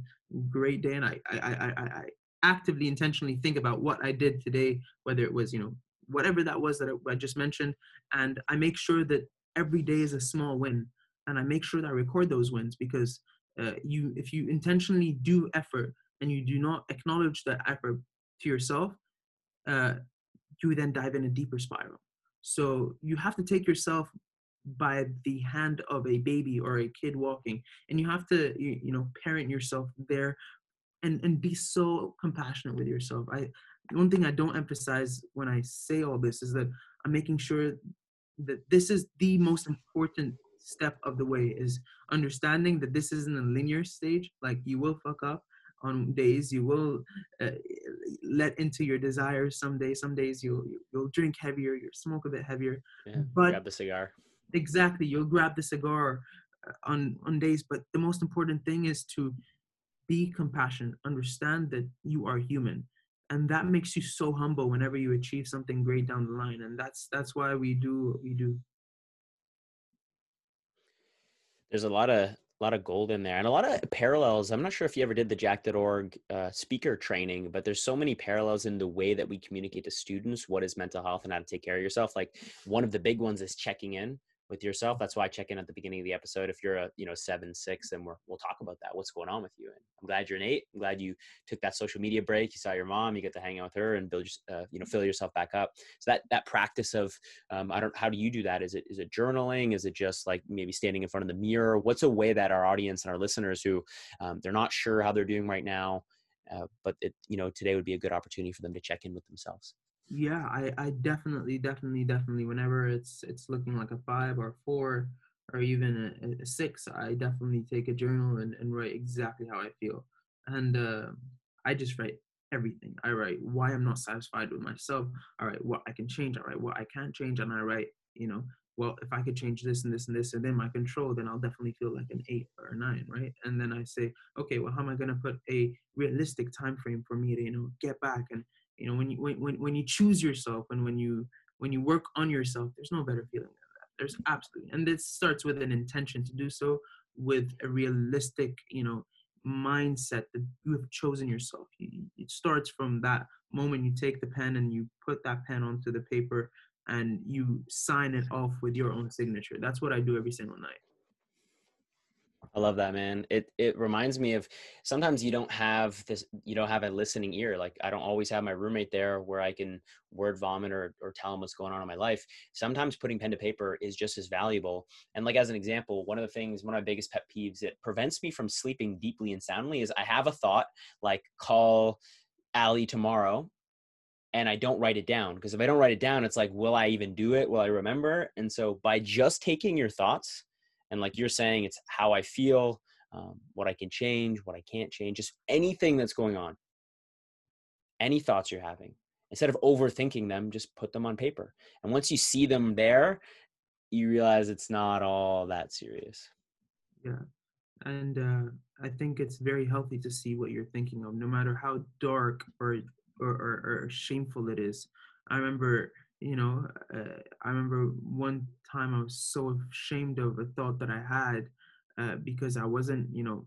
great day, and I I I, I actively intentionally think about what I did today, whether it was you know whatever that was that I just mentioned, and I make sure that every day is a small win, and I make sure that I record those wins because uh, you, if you intentionally do effort and you do not acknowledge that effort to yourself, uh, you then dive in a deeper spiral. So you have to take yourself by the hand of a baby or a kid walking, and you have to, you, you know, parent yourself there and and be so compassionate with yourself i one thing I don't emphasize when I say all this is that I'm making sure that this is the most important step of the way is understanding that this isn't a linear stage. Like you will fuck up on days, you will uh, let into your desires some days. Some days you'll you'll drink heavier, you'll smoke a bit heavier. Yeah, but grab the cigar. Exactly, you'll grab the cigar uh, on on days. But the most important thing is to be compassionate. Understand that you are human and that makes you so humble whenever you achieve something great down the line and that's that's why we do what we do there's a lot of a lot of gold in there and a lot of parallels i'm not sure if you ever did the jack.org uh, speaker training but there's so many parallels in the way that we communicate to students what is mental health and how to take care of yourself like one of the big ones is checking in with yourself. That's why I check in at the beginning of the episode. If you're a you know seven six, then we're, we'll talk about that. What's going on with you? And I'm glad you're an eight. I'm glad you took that social media break. You saw your mom. You get to hang out with her and build uh, you know fill yourself back up. So that that practice of um, I don't how do you do that? Is it is it journaling? Is it just like maybe standing in front of the mirror? What's a way that our audience and our listeners who um, they're not sure how they're doing right now, uh, but it you know today would be a good opportunity for them to check in with themselves yeah i i definitely definitely definitely whenever it's it's looking like a five or a four or even a, a six i definitely take a journal and, and write exactly how i feel. And uh, i just write everything. I write why i'm not satisfied with myself. All right what i can change. All right what i can't change. And i write you know well if i could change this and this and this and then my control then i'll definitely feel like an eight or a nine right? And then i say okay well how am i going to put a realistic time frame for me to you know get back and you know when you when, when, when you choose yourself and when you when you work on yourself there's no better feeling than that. There's absolutely and this starts with an intention to do so with a realistic you know mindset that you have chosen yourself. It starts from that moment you take the pen and you put that pen onto the paper and you sign it off with your own signature. That's what i do every single night I love that, man. It it reminds me of sometimes you don't have this, you don't have a listening ear. Like I don't always have my roommate there where I can word vomit or or tell him what's going on in my life. Sometimes putting pen to paper is just as valuable. And like as an example, one of the things, one of my biggest pet peeves that prevents me from sleeping deeply and soundly is I have a thought like call Ali tomorrow and I don't write it down because if I don't write it down, it's like, will I even do it? Will I remember? And so by just taking your thoughts and like you're saying, it's how I feel, um, what I can change, what I can't change, just anything that's going on, any thoughts you're having. Instead of overthinking them, just put them on paper. And once you see them there, you realize it's not all that serious. Yeah. And uh, I think it's very healthy to see what you're thinking of, no matter how dark or, or, or, or shameful it is. I remember you know uh, i remember one time i was so ashamed of a thought that i had uh, because i wasn't you know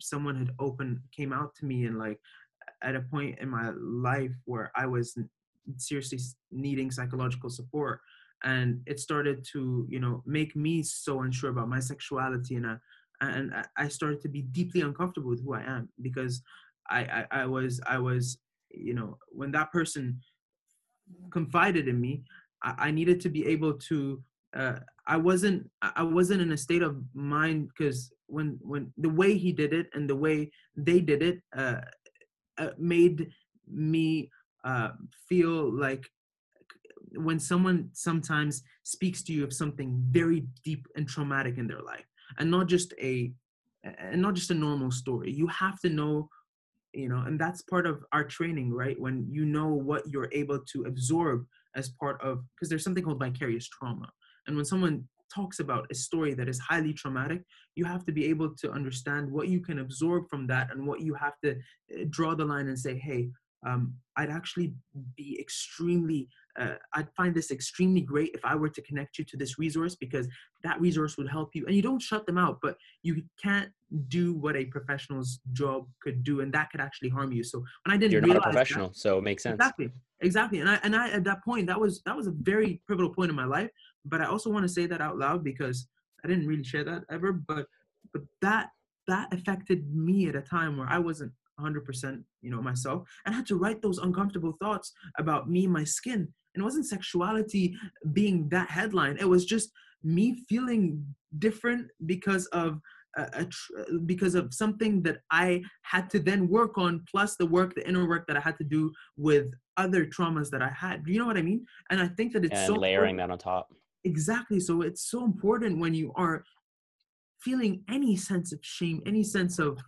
someone had opened came out to me and like at a point in my life where i was seriously needing psychological support and it started to you know make me so unsure about my sexuality and I, and I started to be deeply uncomfortable with who I am because I, I, I was I was you know when that person confided in me, I, I needed to be able to uh, I wasn't I wasn't in a state of mind because when when the way he did it and the way they did it uh, uh, made me uh, feel like when someone sometimes speaks to you of something very deep and traumatic in their life and not just a and not just a normal story you have to know you know and that's part of our training right? When you know what you're able to absorb as part of because there's something called vicarious trauma. And when someone talks about a story that is highly traumatic you have to be able to understand what you can absorb from that and what you have to eh, draw the line and say hey um, I'd actually be extremely, uh, I'd find this extremely great if I were to connect you to this resource because that resource would help you. And you don't shut them out, but you can't do what a professional's job could do, and that could actually harm you. So when I didn't, you're not a professional, that, so it makes sense. Exactly, exactly. And I and I at that point, that was that was a very pivotal point in my life. But I also want to say that out loud because I didn't really share that ever. But but that that affected me at a time where I wasn't 100% you know myself and I had to write those uncomfortable thoughts about me my skin and it wasn't sexuality being that headline it was just me feeling different because of a, a tr- because of something that I had to then work on plus the work the inner work that I had to do with other traumas that I had do you know what I mean? And I think that it's and so layering that on top. Exactly so it's so important when you are feeling any sense of shame any sense of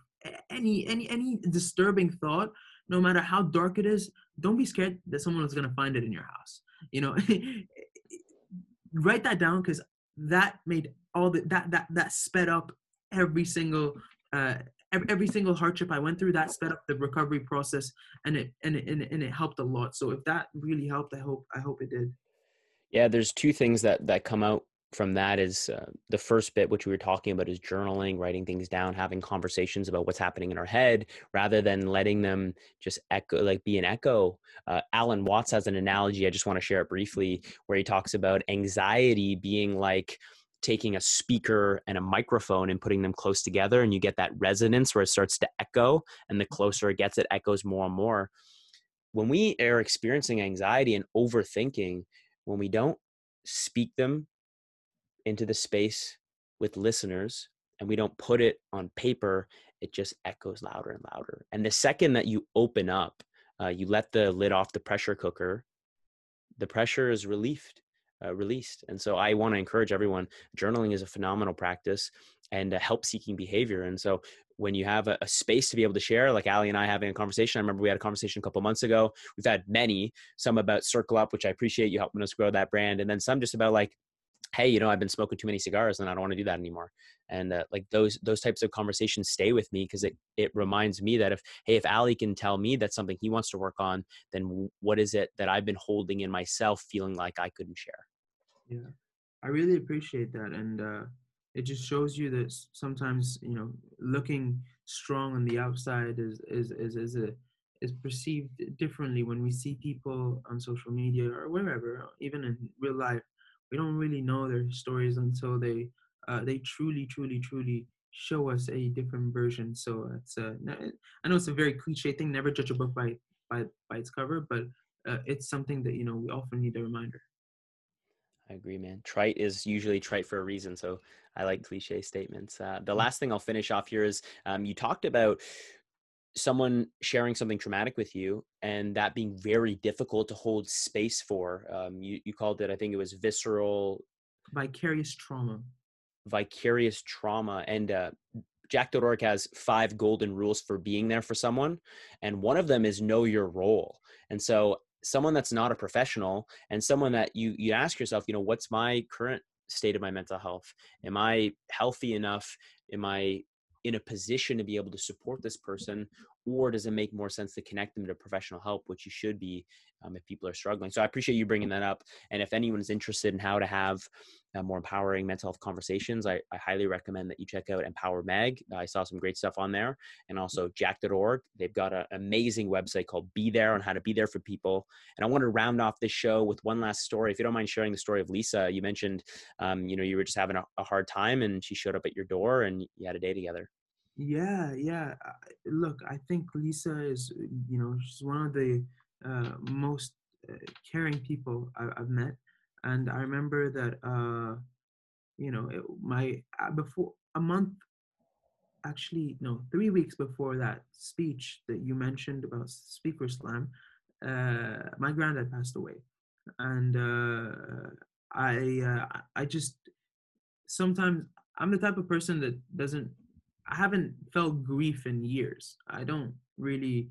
any any any disturbing thought no matter how dark it is don't be scared that someone is going to find it in your house you know? Write that down because that made all the that that that sped up every single uh every, every single hardship i went through that sped up the recovery process and it and it and it, and it helped a lot. So if that really helped i hope i hope it did. Yeah there's two things that that come out from that is uh, the first bit, which we were talking about, is journaling, writing things down, having conversations about what's happening in our head, rather than letting them just echo, like be an echo. Uh, Alan Watts has an analogy. I just want to share it briefly, where he talks about anxiety being like taking a speaker and a microphone and putting them close together, and you get that resonance where it starts to echo, and the closer it gets, it echoes more and more. When we are experiencing anxiety and overthinking, when we don't speak them into the space with listeners and we don't put it on paper, it just echoes louder and louder. And the second that you open up, uh, you let the lid off the pressure cooker, the pressure is relieved. Uh, released. And so I want to encourage everyone journaling is a phenomenal practice and a help seeking behavior. And so when you have a, a, space to be able to share, like Ali and I having a conversation, I remember we had a conversation a couple months ago. We've had many, some about Circle Up, which I appreciate you helping us grow that brand, and then some just about like hey you know i've been smoking too many cigars and i don't want to do that anymore. And uh, like those those types of conversations stay with me because it it reminds me that if hey if ali can tell me that's something he wants to work on then what is it that i've been holding in myself feeling like i couldn't share? Yeah. I really appreciate that and uh it just shows you that sometimes you know looking strong on the outside is is is, is a is perceived differently when we see people on social media or wherever even in real life we don't really know their stories until they uh, they truly, truly, truly show us a different version. So it's a, I know it's a very cliche thing, never judge a book by by by its cover, but uh, it's something that you know we often need a reminder. I agree, man. Trite is usually trite for a reason, so I like cliche statements. Uh, the mm. last thing I'll finish off here is um, you talked about someone sharing something traumatic with you and that being very difficult to hold space for um, you, you called it i think it was visceral vicarious trauma. Vicarious trauma and uh, jack.org has five golden rules for being there for someone and one of them is know your role and so someone that's not a professional and someone that you you ask yourself you know what's my current state of my mental health? Am i healthy enough? Am i in a position to be able to support this person or does it make more sense to connect them to professional help which you should be um, if people are struggling? So i appreciate you bringing that up and if anyone's interested in how to have uh, more empowering mental health conversations I, I, highly recommend that you check out empower mag. I saw some great stuff on there and also jack.org they've got an amazing website called be there on how to be there for people and i want to round off this show with one last story if you don't mind sharing the story of lisa. You mentioned um, you know you were just having a, a hard time and she showed up at your door and you had a day together yeah, yeah. Look, I think Lisa is, you know, she's one of the uh, most uh, caring people I- have met. and I remember that uh, you know it, my uh, before a month actually no three weeks before that speech that you mentioned about speaker slam uh, my granddad passed away and uh, i uh, i just sometimes i'm the type of person that doesn't i haven't felt grief in years. I don't really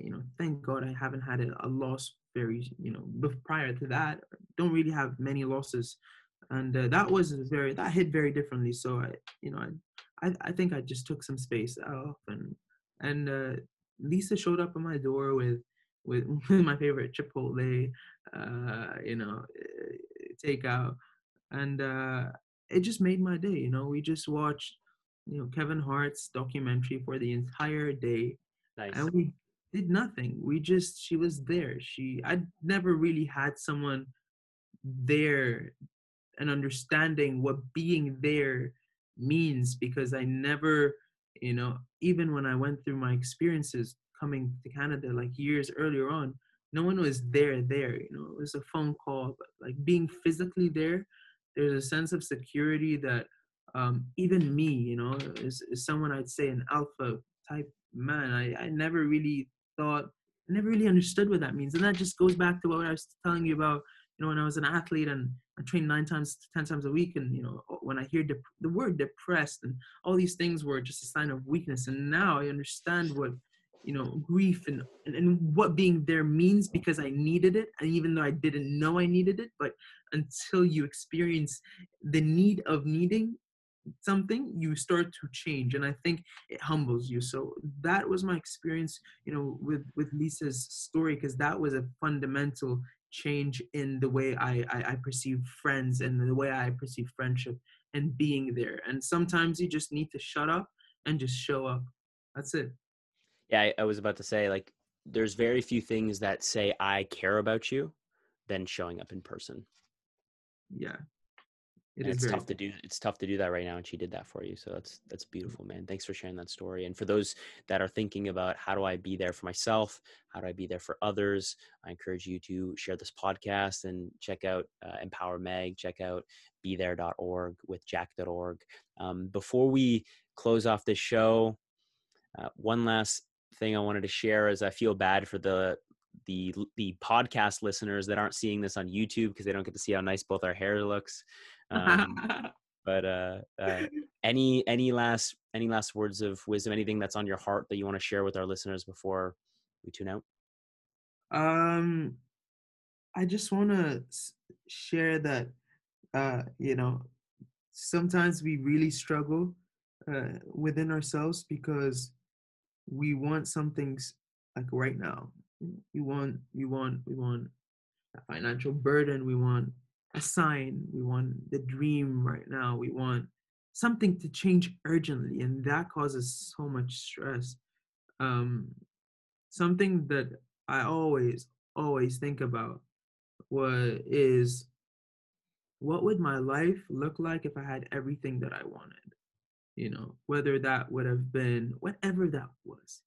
you know thank god i haven't had a, a loss very you know prior to that don't really have many losses. And uh, that was very that hit very differently. So i you know i i, I think i just took some space off and and uh, lisa showed up at my door with with my favorite chipotle uh you know eh, takeout. And uh it just made my day you know? We just watched you know kevin hart's documentary for the entire day. Nice. and we did nothing. We just she was there. She i never really had someone there and understanding what being there means because I never, you know, even when I went through my experiences coming to Canada like years earlier on, no one was there there, you know, it was a phone call, but like being physically there, there's a sense of security that um, even me, you know, is, is someone I'd say an alpha type man. I, I never really thought, never really understood what that means. And that just goes back to what I was telling you about, you know, when I was an athlete and I trained nine times, ten times a week, and you know, when I hear dep- the word depressed and all these things were just a sign of weakness, and now I understand what you know grief and, and, and what being there means because I needed it, and even though I didn't know I needed it, but until you experience the need of needing something you start to change and i think it humbles you so that was my experience you know with with lisa's story because that was a fundamental change in the way I, I, I perceive friends and the way I perceive friendship and being there. And sometimes you just need to shut up and just show up. That's it. Yeah, I, I was about to say like there's very few things that say I care about you than showing up in person. Yeah. It is it's tough to do. It's tough to do that right now, and she did that for you. So that's that's beautiful, man. Thanks for sharing that story. And for those that are thinking about how do I be there for myself, how do I be there for others, I encourage you to share this podcast and check out uh, Empower Mag. Check out BeThere.org with Jack.org. Um, before we close off this show, uh, one last thing I wanted to share is I feel bad for the the the podcast listeners that aren't seeing this on YouTube because they don't get to see how nice both our hair looks. Um, but uh, uh, any any last any last words of wisdom? Anything that's on your heart that you want to share with our listeners before we tune out? Um, I just want to share that uh, you know sometimes we really struggle uh, within ourselves because we want some things like right now. We want we want we want a financial burden. We want a sign. We want the dream right now. We want something to change urgently, and that causes so much stress. Um, something that I always, always think about what is what would my life look like if I had everything that I wanted? You know, whether that would have been whatever that was.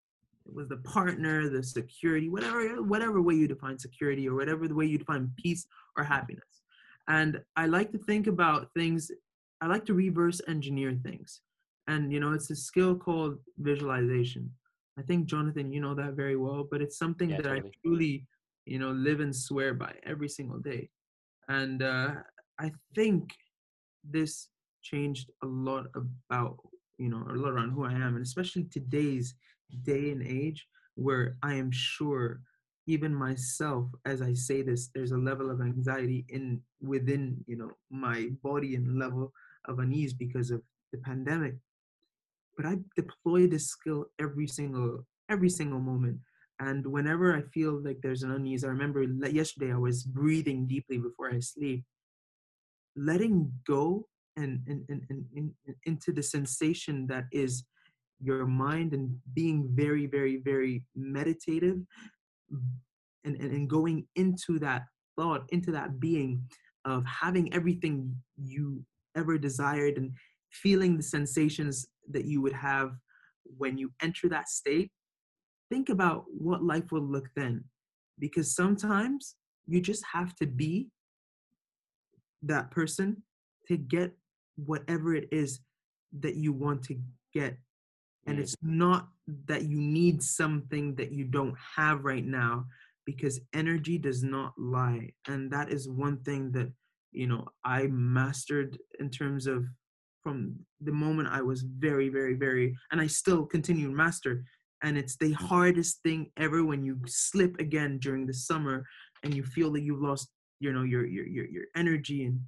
It was the partner, the security, whatever whatever way you define security or whatever the way you define peace or happiness. And I like to think about things, I like to reverse engineer things. And, you know, it's a skill called visualization. I think, Jonathan, you know that very well, but it's something yeah, that totally. I truly, you know, live and swear by every single day. And uh, I think this changed a lot about, you know, a lot around who I am, and especially today's day and age where I am sure even myself as i say this there's a level of anxiety in within you know my body and level of unease because of the pandemic. But i deploy this skill every single every single moment. And whenever i feel like there's an unease i remember yesterday i was breathing deeply before i sleep. Letting go and, and, and, and, into the sensation that is your mind and being very very very meditative and, and, and going into that thought, into that being of having everything you ever desired and feeling the sensations that you would have when you enter that state, think about what life will look then. Because sometimes you just have to be that person to get whatever it is that you want to get and Mm. it's not that you need something that you don't have right now because energy does not lie. And that is one thing that you know i mastered in terms of from the moment i was very very very and i still continue to master. And it's the hardest thing ever when you slip again during the summer and you feel that you've lost you know your your your, your energy. And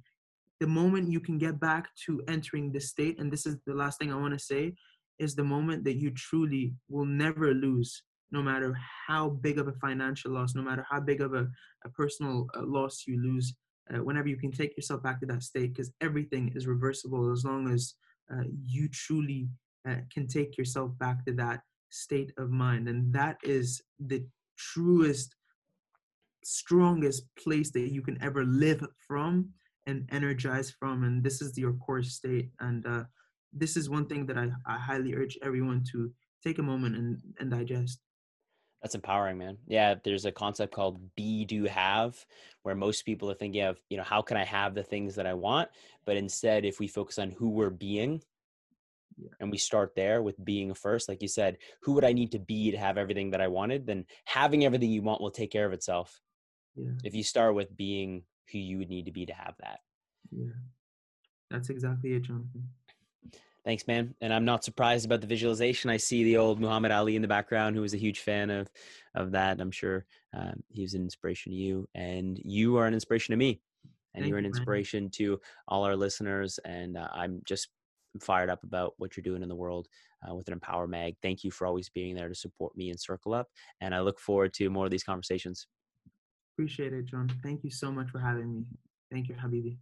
the moment you can get back to entering the state and this is the last thing i want to say is the moment that you truly will never lose no matter how big of a financial loss no matter how big of a, a personal uh, loss you lose uh, whenever you can take yourself back to that state because everything is reversible as long as uh, you truly uh, can take yourself back to that state of mind. And that is the truest strongest place that you can ever live from and energize from. And this is your core state. And uh, this is one thing that I, I highly urge everyone to take a moment and, and digest That's empowering, man. Yeah, there's a concept called be do have where most people are thinking of, you know, how can I have the things that I want? But instead, if we focus on who we're being Yeah. and we start there with being first, like you said, who would I need to be to have everything that I wanted? Then having everything you want will take care of itself. yeah If you start with being who you would need to be to have that. yeah that's exactly it jonathan Thanks, man. And I'm not surprised about the visualization. I see the old Muhammad Ali in the background, who was a huge fan of of that. I'm sure um, he was an inspiration to you, and you are an inspiration to me, and Thank you're an you, man. inspiration to all our listeners. And uh, I'm just fired up about what you're doing in the world uh, with an Empower Mag. Thank you for always being there to support me and Circle Up, and I look forward to more of these conversations. appreciate it john thank you so much for having me thank you habibi